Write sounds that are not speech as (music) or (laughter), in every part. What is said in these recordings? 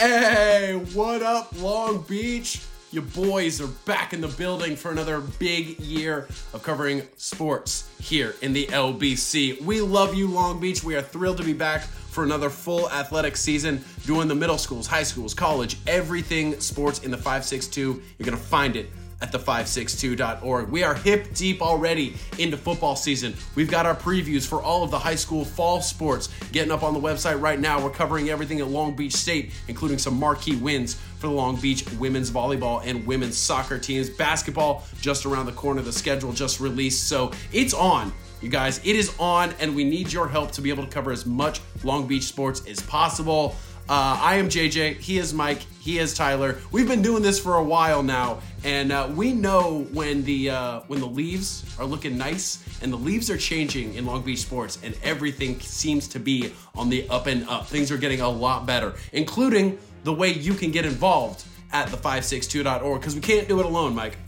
Hey, what up, Long Beach? Your boys are back in the building for another big year of covering sports here in the LBC. We love you, Long Beach. We are thrilled to be back for another full athletic season doing the middle schools, high schools, college, everything sports in the 562. You're going to find it at the562.org. We are hip deep already into football season. We've got our previews for all of the high school fall sports getting up on the website right now. We're covering everything at Long Beach State, including some marquee wins for the Long Beach women's volleyball and women's soccer teams. Basketball just around the corner, the schedule just released. So it's on. You guys, it is on, and we need your help to be able to cover as much Long Beach sports as possible. Uh, I am JJ. He is Mike. He is Tyler. We've been doing this for a while now, and uh, we know when the uh, when the leaves are looking nice and the leaves are changing in Long Beach sports, and everything seems to be on the up and up. Things are getting a lot better, including the way you can get involved at the562.org because we can't do it alone, Mike.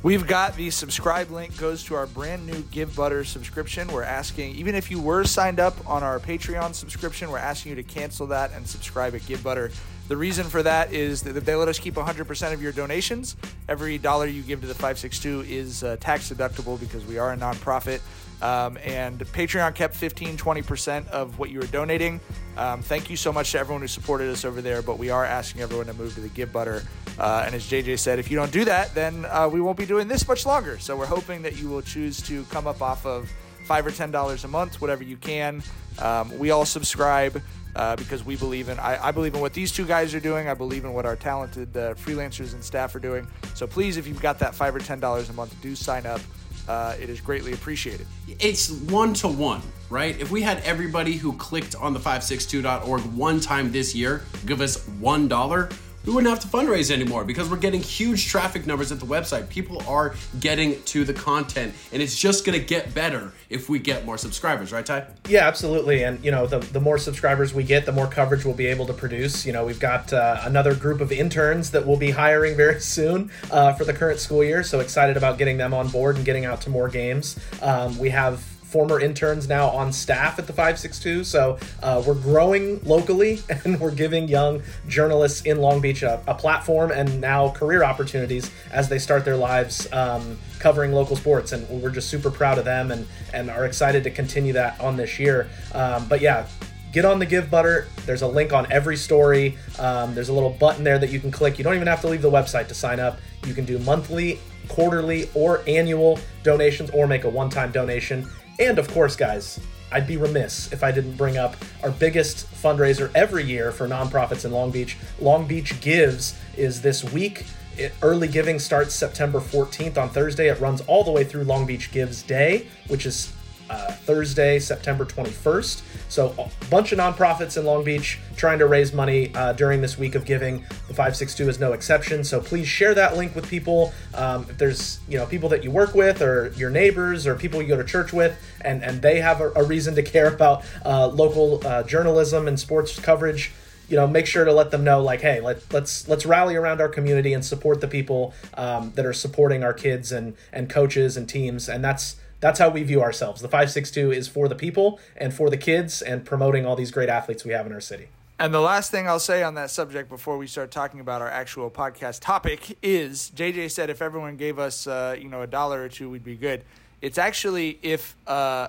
We've got the subscribe link goes to our brand new Givebutter subscription. We're asking, even if you were signed up on our Patreon subscription, we're asking you to cancel that and subscribe at Givebutter. The reason for that is that they let us keep 100% of your donations. Every dollar you give to the 562 is uh, tax deductible because we are a nonprofit. Um, and Patreon kept 15, 20% of what you were donating. Um, thank you so much to everyone who supported us over there, but we are asking everyone to move to the Givebutter. Uh, and as JJ said, if you don't do that, then uh, we won't be doing this much longer. So we're hoping that you will choose to come up off of five or ten dollars a month, whatever you can. Um, we all subscribe. Uh, because we believe in I, I, believe in what these two guys are doing. I believe in what our talented uh, freelancers and staff are doing. So please, if you've got that five or ten dollars a month, do sign up. Uh, it is greatly appreciated. It's one to one, right? If we had everybody who clicked on the 562.org one time this year give us one dollar, we wouldn't have to fundraise anymore because we're getting huge traffic numbers at the website. People are getting to the content, and it's just going to get better if we get more subscribers, right, Ty? Yeah, absolutely. And you know, the the more subscribers we get, the more coverage we'll be able to produce. You know, we've got uh, another group of interns that we'll be hiring very (laughs) soon uh, for the current school year. So excited about getting them on board and getting out to more games. Um, we have former interns now on staff at the 562. So uh, we're growing locally (laughs) and we're giving young journalists in Long Beach a, a platform and now career opportunities as they start their lives um, covering local sports. And we're just super proud of them and, and are excited to continue that on this year. Um, but yeah, get on the Givebutter. There's a link on every story. Um, there's a little button there that you can click. You don't even have to leave the website to sign up. You can do monthly, quarterly, or annual donations or make a one time donation. And of course, guys, I'd be remiss if I didn't bring up our biggest fundraiser every year for nonprofits in Long Beach. Long Beach Gives is this week. It, early giving starts September 14th on Thursday. It runs all the way through Long Beach Gives Day, which is uh, Thursday, September 21st. So, a bunch of nonprofits in Long Beach trying to raise money uh, during this week of giving. The 562 is no exception. So, please share that link with people. Um, if there's you know people that you work with, or your neighbors, or people you go to church with, and and they have a, a reason to care about uh, local uh, journalism and sports coverage you know make sure to let them know like hey let, let's let's rally around our community and support the people um, that are supporting our kids and and coaches and teams and that's that's how we view ourselves. The 562 is for the people and for the kids and promoting all these great athletes we have in our city. And the last thing I'll say on that subject before we start talking about our actual podcast topic is JJ said if everyone gave us uh, you know a dollar or two we'd be good. It's actually if uh,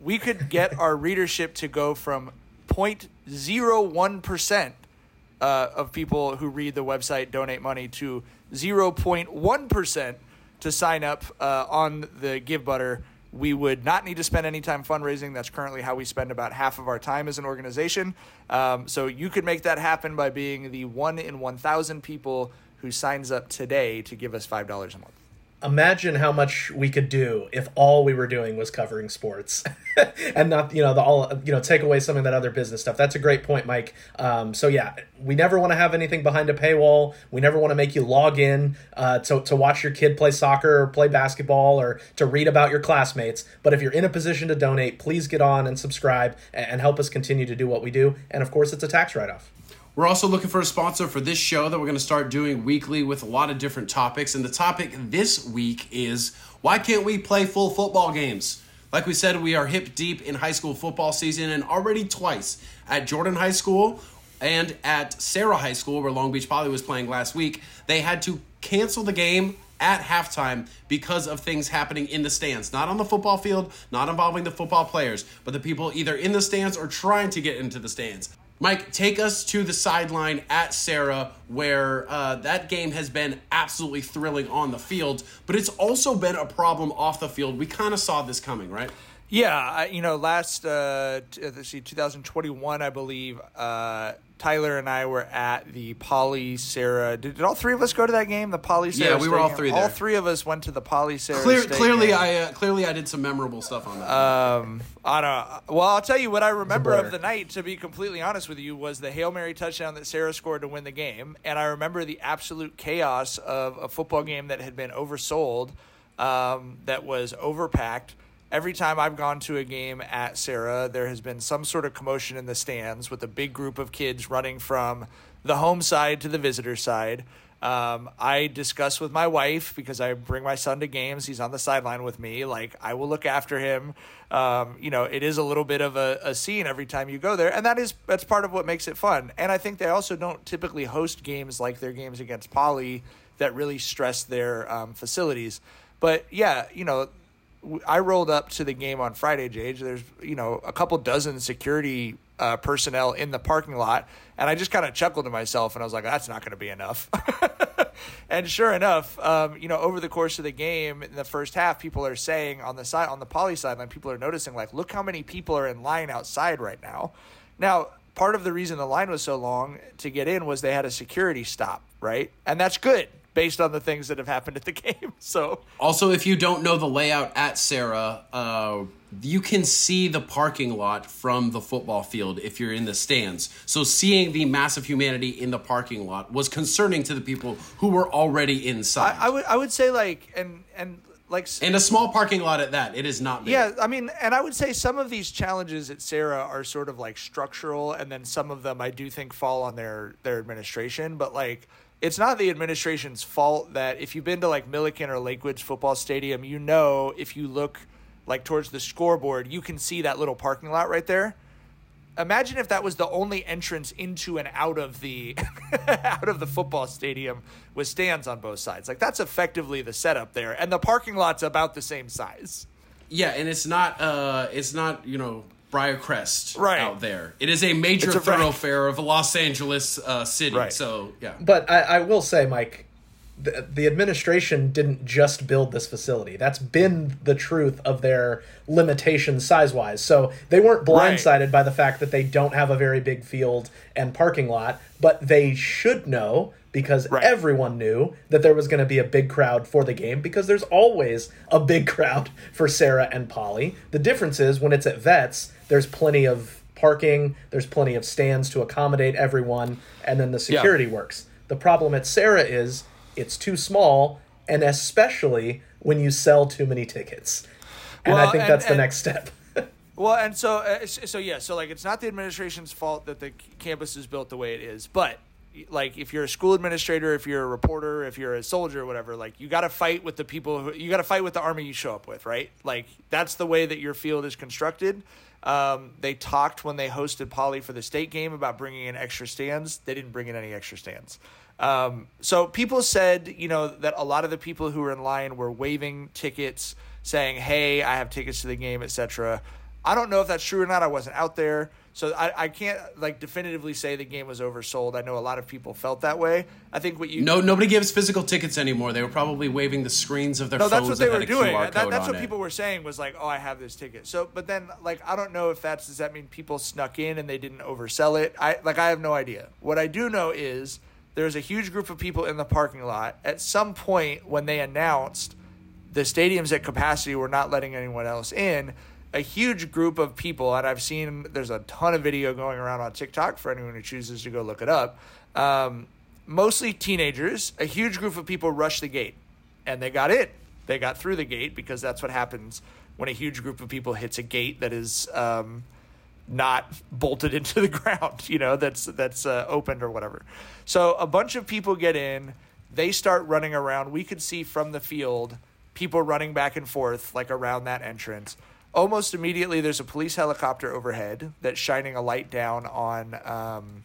we could get our readership to go from 0.01 percent uh, of people who read the website donate money to 0.1 percent to sign up uh, on the Givebutter we would not need to spend any time fundraising. That's currently how we spend about half of our time as an organization. Um, so you could make that happen by being the one in 1,000 people who signs up today to give us $5 a month imagine how much we could do if all we were doing was covering sports. (laughs) And not you know the all you know take away some of that other business stuff. That's a great point mike. Um, so yeah we never want to have anything behind a paywall. We never want to make you log in uh, to, to watch your kid play soccer or play basketball or to read about your classmates. But if you're in a position to donate please get on and subscribe and help us continue to do what we do. And of course it's a tax write-off we're also looking for a sponsor for this show that we're going to start doing weekly with a lot of different topics. And the topic this week is why can't we play full football games? Like we said, we are hip deep in high school football season, and already twice at Jordan High School, And at Serra High School, where Long Beach Poly was playing last week, they had to cancel the game at halftime because of things happening in the stands. Not on the football field, not involving the football players, but the people either in the stands or trying to get into the stands. Mike, take us to the sideline at Serra, where uh, that game has been absolutely thrilling on the field, but it's also been a problem off the field. We kind of saw this coming, right? Yeah, you know, last uh, let's see, 2021, I believe. Uh, Tyler and I were at the Poly Serra. Did, did all three of us go to that game? The Poly Serra. Yeah, we were all Stadium? three there. All three of us went to the Poly Serra. Clear, clearly, game. I uh, clearly I did some memorable stuff on that. Um, I don't. Well, I'll tell you what I remember of the night. To be completely honest with you, was the hail mary touchdown that Serra scored to win the game, and I remember the absolute chaos of a football game that had been oversold, um, that was overpacked. Every time I've gone to a game at Serra, there has been some sort of commotion in the stands with a big group of kids running from the home side to the visitor side. Um, I discuss with my wife because I bring my son to games. He's on the sideline with me. Like I will look after him. Um, you know, it is a little bit of a, a scene every time you go there, and that is that's part of what makes it fun. And I think they also don't typically host games like their games against Poly that really stress their um, facilities. But yeah, you know, I rolled up to the game on Friday, Jage. There's you know a couple dozen security uh, personnel in the parking lot, and I just kind of chuckled to myself, and I was like, "That's not going to be enough." (laughs) and sure enough, um, you know, over the course of the game, in the first half, people are saying on the side on the poly sideline, people are noticing like, "Look how many people are in line outside right now." Now, part of the reason the line was so long to get in was they had a security stop, right? And that's good based on the things that have happened at the (laughs) game. So Also, if you don't know the layout at Serra, uh, you can see the parking lot from the football field if you're in the stands. So, seeing the massive humanity in the parking lot was concerning to the people who were already inside. I would I would say like and and like and a small parking lot at that, it is not big. Yeah, I mean, and I would say some of these challenges at Serra are sort of like structural, and then some of them I do think fall on their their administration. But like, it's not the administration's fault that if you've been to like Milliken or Lakewood's football stadium, you know if you look like towards the scoreboard, you can see that little parking lot right there. Imagine if that was the only entrance into and out of the (laughs) out of the football stadium with stands on both sides. Like that's effectively the setup there, and the parking lot's about the same size. Yeah, and it's not uh it's not, you know, Briarcrest Right. out there. It is a major a- thoroughfare of a Los Angeles uh, city. Right. So, yeah. But I, I will say, Mike, the, the administration didn't just build this facility. That's been the truth of their limitations size wise. So they weren't Right. blindsided by the fact that they don't have a very big field and parking lot, but they should know because Right. everyone knew that there was going to be a big crowd for the game because there's always a big (laughs) crowd for Serra and Poly. The difference is when it's at Vets, there's plenty of parking, there's plenty of stands to accommodate everyone, and then the security works. The problem at Serra is it's too small, and especially when you sell too many tickets. And I think and- that's the and- next step. (laughs) Well, and so uh, so yeah, so like it's not the administration's fault that the campus is built the way it is, but like if you're a school administrator, if you're a reporter, if you're a soldier, whatever, like you got to fight with the people who you got to fight with the army you show up with, right? Like that's the way that your field is constructed. Um, they talked when they hosted Poly for the state game about bringing in extra stands. They didn't bring in any extra stands. Um, so people said, you know, that a lot of the people who were in line were waving tickets, saying, "Hey, I have tickets to the game," etc. I don't know if that's true or not. I wasn't out there, so I, I can't like definitively say the game was oversold. I know a lot of people felt that way. I think what you No, nobody gives physical tickets anymore. They were probably waving the screens of their no, phones that's what they that were doing. That, that's what it. people were saying was like, "Oh, I have this ticket." So, but then like I don't know if that's does that mean people snuck in and they didn't oversell it? I like I have no idea. What I do know is there's a huge group of people in the parking lot. At some point when they announced the stadiums at capacity were not letting anyone else in, a huge group of people, and I've seen there's a ton of video going around on TikTok for anyone who chooses to go look it up. Um, mostly teenagers, a huge group of people rushed the gate and they got in. They got through the gate because that's what happens when a huge group of people hits a gate that is um, not bolted (laughs) into the ground, you know, that's that's uh, opened or whatever. So a bunch of people get in, they start running around. We could see from the field people running back and forth like around that entrance. Almost immediately, there's a police helicopter overhead that's shining a light down on um,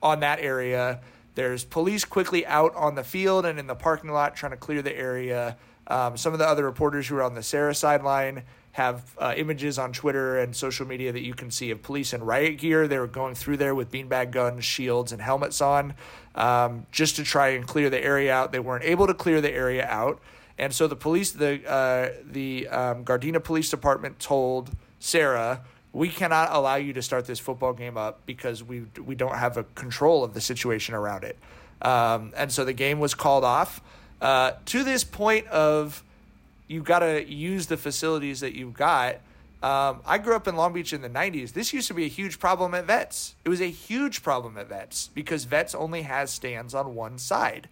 on that area. There's police quickly out on the field and in the parking lot trying to clear the area. Um, some of the other reporters who are on the Serra sideline have uh, images on Twitter and social media that you can see of police in riot gear. They were going through there with beanbag guns, shields, and helmets on um, just to try and clear the area out. They weren't able to clear the area out. And so the police, the, uh, the um, Gardena Police Department told Serra, we cannot allow you to start this football game up because we, we don't have a control of the situation around it. Um, and so the game was called off. Uh, to this point of you've got to use the facilities that you've got. Um, I grew up in Long Beach in the 90s. This used to be a huge problem at Vets. It was a huge problem at Vets because Vets only has stands on one side.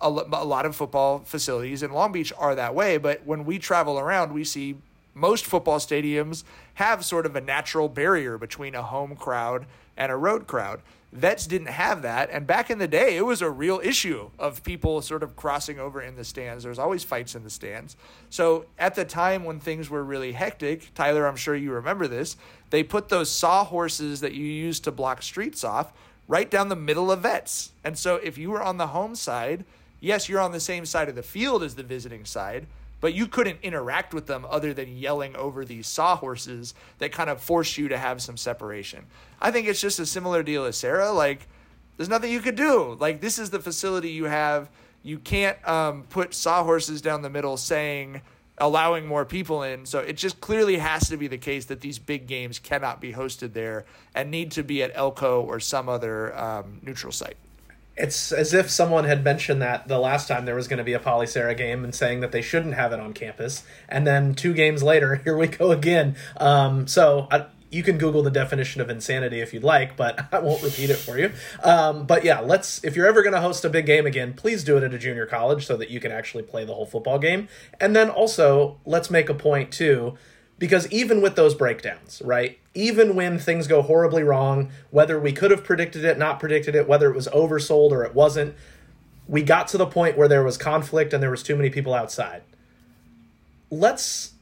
A, lot of football facilities in Long Beach are that way, but when we travel around, we see most football stadiums have sort of a natural barrier between a home crowd and a road crowd. Vets didn't have that. And back in the day, it was a real issue of people sort of crossing over in the stands. There was always fights in the stands. So at the time when things were really hectic, Tyler, I'm sure you remember this, they put those sawhorses that you use to block streets off right down the middle of vets. And so if you were on the home side, yes, you're on the same side of the field as the visiting side, but you couldn't interact with them other than yelling over these sawhorses that kind of forced you to have some separation. I think it's just a similar deal as Serra. Like, there's nothing you could do. Like, this is the facility you have. You can't um, put sawhorses down the middle saying, allowing more people in. So it just clearly has to be the case that these big games cannot be hosted there and need to be at Elko or some other um, neutral site it's as if someone had mentioned that the last time there was going to be a Poly Serra game and saying that they shouldn't have it on campus, and then two games later, (laughs) here we go again. Um, so I, you can Google the definition of insanity if you'd like, but (laughs) I won't repeat it for you. Um, but yeah, let's. If you're ever going to host a big game again, please do it at a junior college so that you can actually play the whole football game. And then also, let's make a point too because even with those breakdowns, right? Even when things go horribly wrong, whether we could have predicted it, not predicted it, whether it was oversold or it wasn't, we got to the point where there was conflict and there was too many people outside. Let's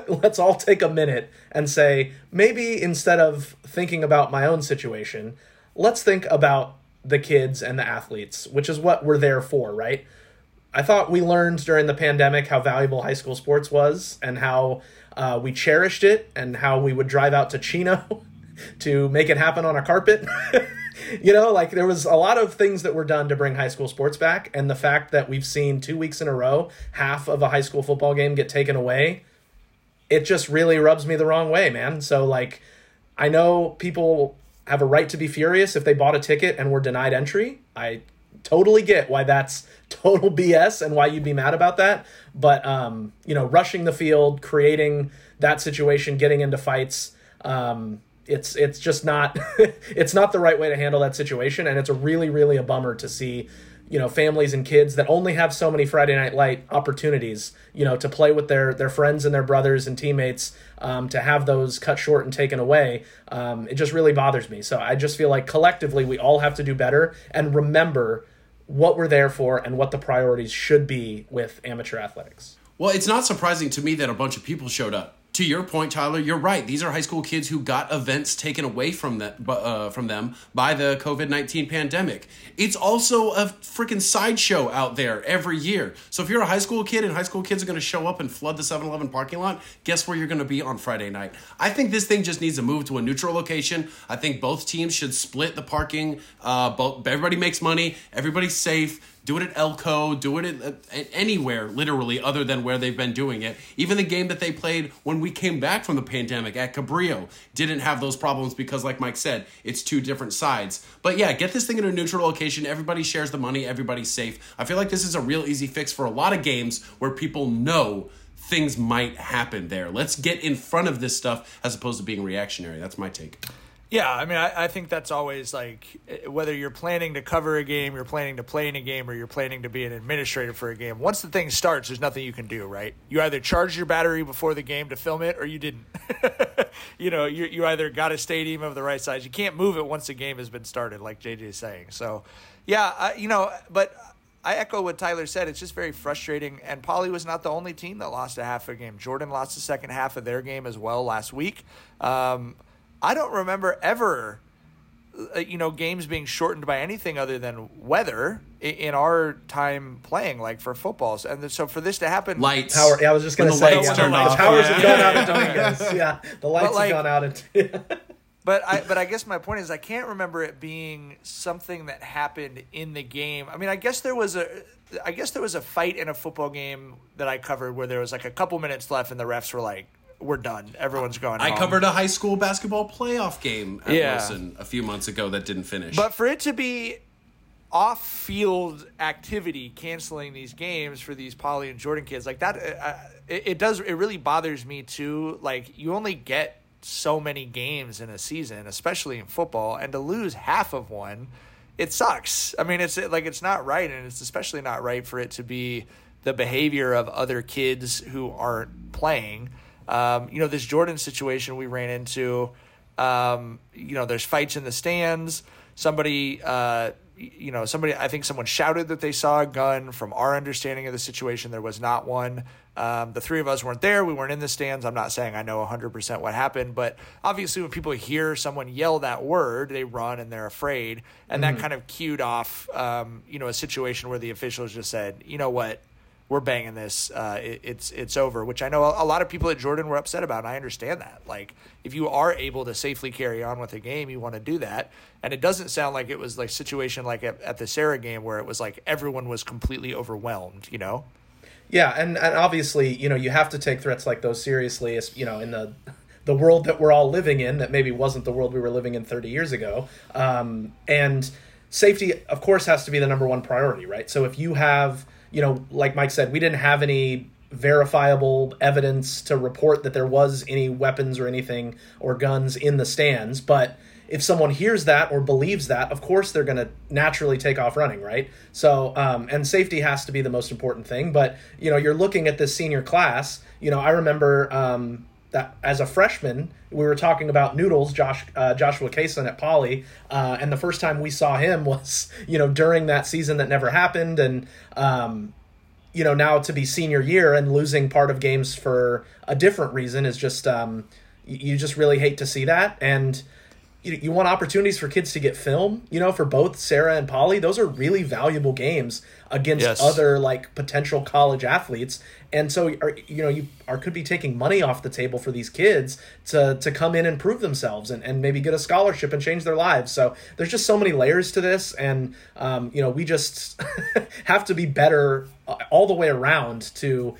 (laughs) let's all take a minute and say maybe instead of thinking about my own situation, let's think about the kids and the athletes, which is what we're there for, right? I thought we learned during the pandemic how valuable high school sports was and how uh, we cherished it and how we would drive out to Chino (laughs) to make it happen on a carpet. (laughs) you know, like there was a lot of things that were done to bring high school sports back, and the fact that we've seen two weeks in a row half of a high school football game get taken away, it just really rubs me the wrong way, man. So like, I know people have a right to be furious if they bought a ticket and were denied entry. I totally get why that's (laughs) total BS and why you'd be mad about that. But um, you know, rushing the field, creating that situation, getting into fights, um, it's it's just not (laughs) it's not the right way to handle that situation, and it's a really really a bummer to see you know families and kids that only have so many Friday night light opportunities, you know, to play with their their friends and their brothers and teammates, um, to have those cut short and taken away. Um, it just really bothers me. So I just feel like collectively we all have to do better and remember what we're there for and what the priorities should be with amateur athletics. Well, it's not surprising to me that a bunch of people showed up to your point, Tyler, you're right. These are high school kids who got events taken away from them, uh, from them by the COVID 19 pandemic. It's also a freaking sideshow out there every year. So if you're a high school kid and high school kids are going to show up and flood the 7 Eleven parking lot, guess where you're going to be on Friday night? I think this thing just needs to move to a neutral location. I think both teams should split the parking. Uh, both, everybody makes money, everybody's safe do it at Elko, do it at, at, anywhere, literally, other than where they've been doing it. Even the game that they played when we came back from the pandemic at Cabrillo didn't have those problems because, like Mike said, it's two different sides. But yeah, get this thing in a neutral location. Everybody shares the money, everybody's safe. I feel like this is a real easy fix for a lot of games where people know things might happen there. Let's get in front of this stuff as opposed to being reactionary. That's my take. Yeah, I mean, I, I, think that's always like whether you're planning to cover a game, you're planning to play in a game, or you're planning to be an administrator for a game. Once the thing starts, there's nothing you can do, right? You either charged your battery before the game to film it, or you didn't. (laughs) you know, you, you either got a stadium of the right size. You can't move it once the game has been started, like JJ is saying. So, yeah, uh, you know, but I echo what Tyler said. It's just very frustrating. And Poly was not the only team that lost a half a game. Jordan lost the second half of their game as well last week. Um, I don't remember ever uh, you know games being shortened by anything other than weather in our time playing like for footballs and so for this to happen lights power yeah i was just gonna say lights yeah, turned the, off. the powers Yeah. have gone out at dominguez (laughs) yeah the lights like- have gone out at (laughs) But I but I guess my point is I can't remember it being something that happened in the game. I mean, I guess there was a I guess there was a fight in a football game that I covered where there was like a couple minutes left and the refs were like, "We're done. Everyone's going." I home." covered a high school basketball playoff game at Yeah. Wilson a few months ago that didn't finish. But for it to be off field activity canceling these games for these Poly and Jordan kids like that uh, it, it does it really bothers me too like you only get so many games in a season especially in football and to lose half of one it sucks i mean it's like it's not right and it's especially not right for it to be the behavior of other kids who aren't playing um, you know this jordan situation we ran into um, you know, there's fights in the stands. Somebody, uh, you know, somebody, I think someone shouted that they saw a gun. From our understanding of the situation, there was not one. Um, the three of us weren't there. We weren't in the stands. I'm not saying I know 100% what happened, but obviously, when people hear someone yell that word, they run and they're afraid. And that kind of cued off, um, you know, a situation where the officials just said, you know what, we're banging this. Uh, it, it's it's over. Which I know a, a lot of people at Jordan were upset about. And I understand that. Like, if you are able to safely carry on with a game, you want to do that. And it doesn't sound like it was like situation like at, at the Serra game where it was like everyone was completely overwhelmed. You know. Yeah, and, and obviously, you know, you have to take threats like those seriously. As, you know, in the the world that we're all living in, that maybe wasn't the world we were living in 30 years ago. Um, and safety, of course, has to be the number one priority, right? So if you have, you know, like Mike said, we didn't have any verifiable evidence to report that there was any weapons or anything or guns in the stands, but if someone hears that or believes that, of course they're going to naturally take off running, right? So, um, and safety has to be the most important thing. But you know, you're looking at this senior class. You know, I remember um, that as a freshman, we were talking about Noodles, Josh uh, Joshua Kaysen at Poly, uh, and the first time we saw him (laughs) was you know during that season that never happened, and um, you know now to be senior year and losing part of games for a different reason is just um, you, just really hate to see that and you, you want opportunities for kids to get film you know for both Serra and Poly those are really valuable games against Yes. other like potential college athletes. And so are, you know you are could be taking money off the table for these kids to to come in and prove themselves and, and maybe get a scholarship and change their lives. So there's just so many layers to this. And um, you know we just (laughs) have to be better uh, all the way around to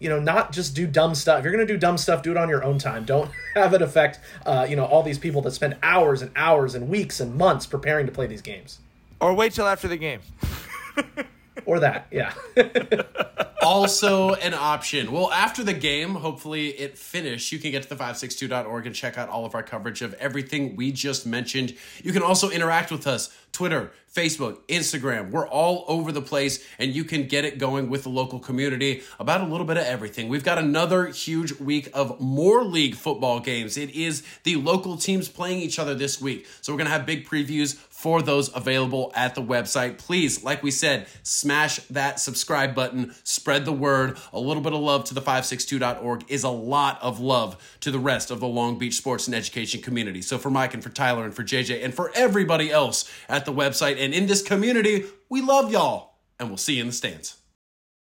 you know not just do dumb stuff. If you're going to do dumb stuff do it on your own time. Don't (laughs) have it affect uh, you know all these people that spend hours and hours and weeks and months preparing to play these games. Or wait till after the game. (laughs) or that yeah (laughs) also an option. Well, after the game, hopefully it finished, you can get to the 562.org and check out all of our coverage of everything we just mentioned. You can also interact with us Twitter, Facebook, Instagram. We're all over the place, and you can get it going with the local community about a little bit of everything. We've got another huge week of more league football games. It is the local teams playing each other this week. So we're going to have big previews for those available at the website. Please, like we said, smash that subscribe button, spread the word. A little bit of love to the 562.org is a lot of love to the rest of the Long Beach sports and education community. So for Mike and for Tyler and for JJ and for everybody else at the website and in this community, we love y'all and we'll see you in the stands.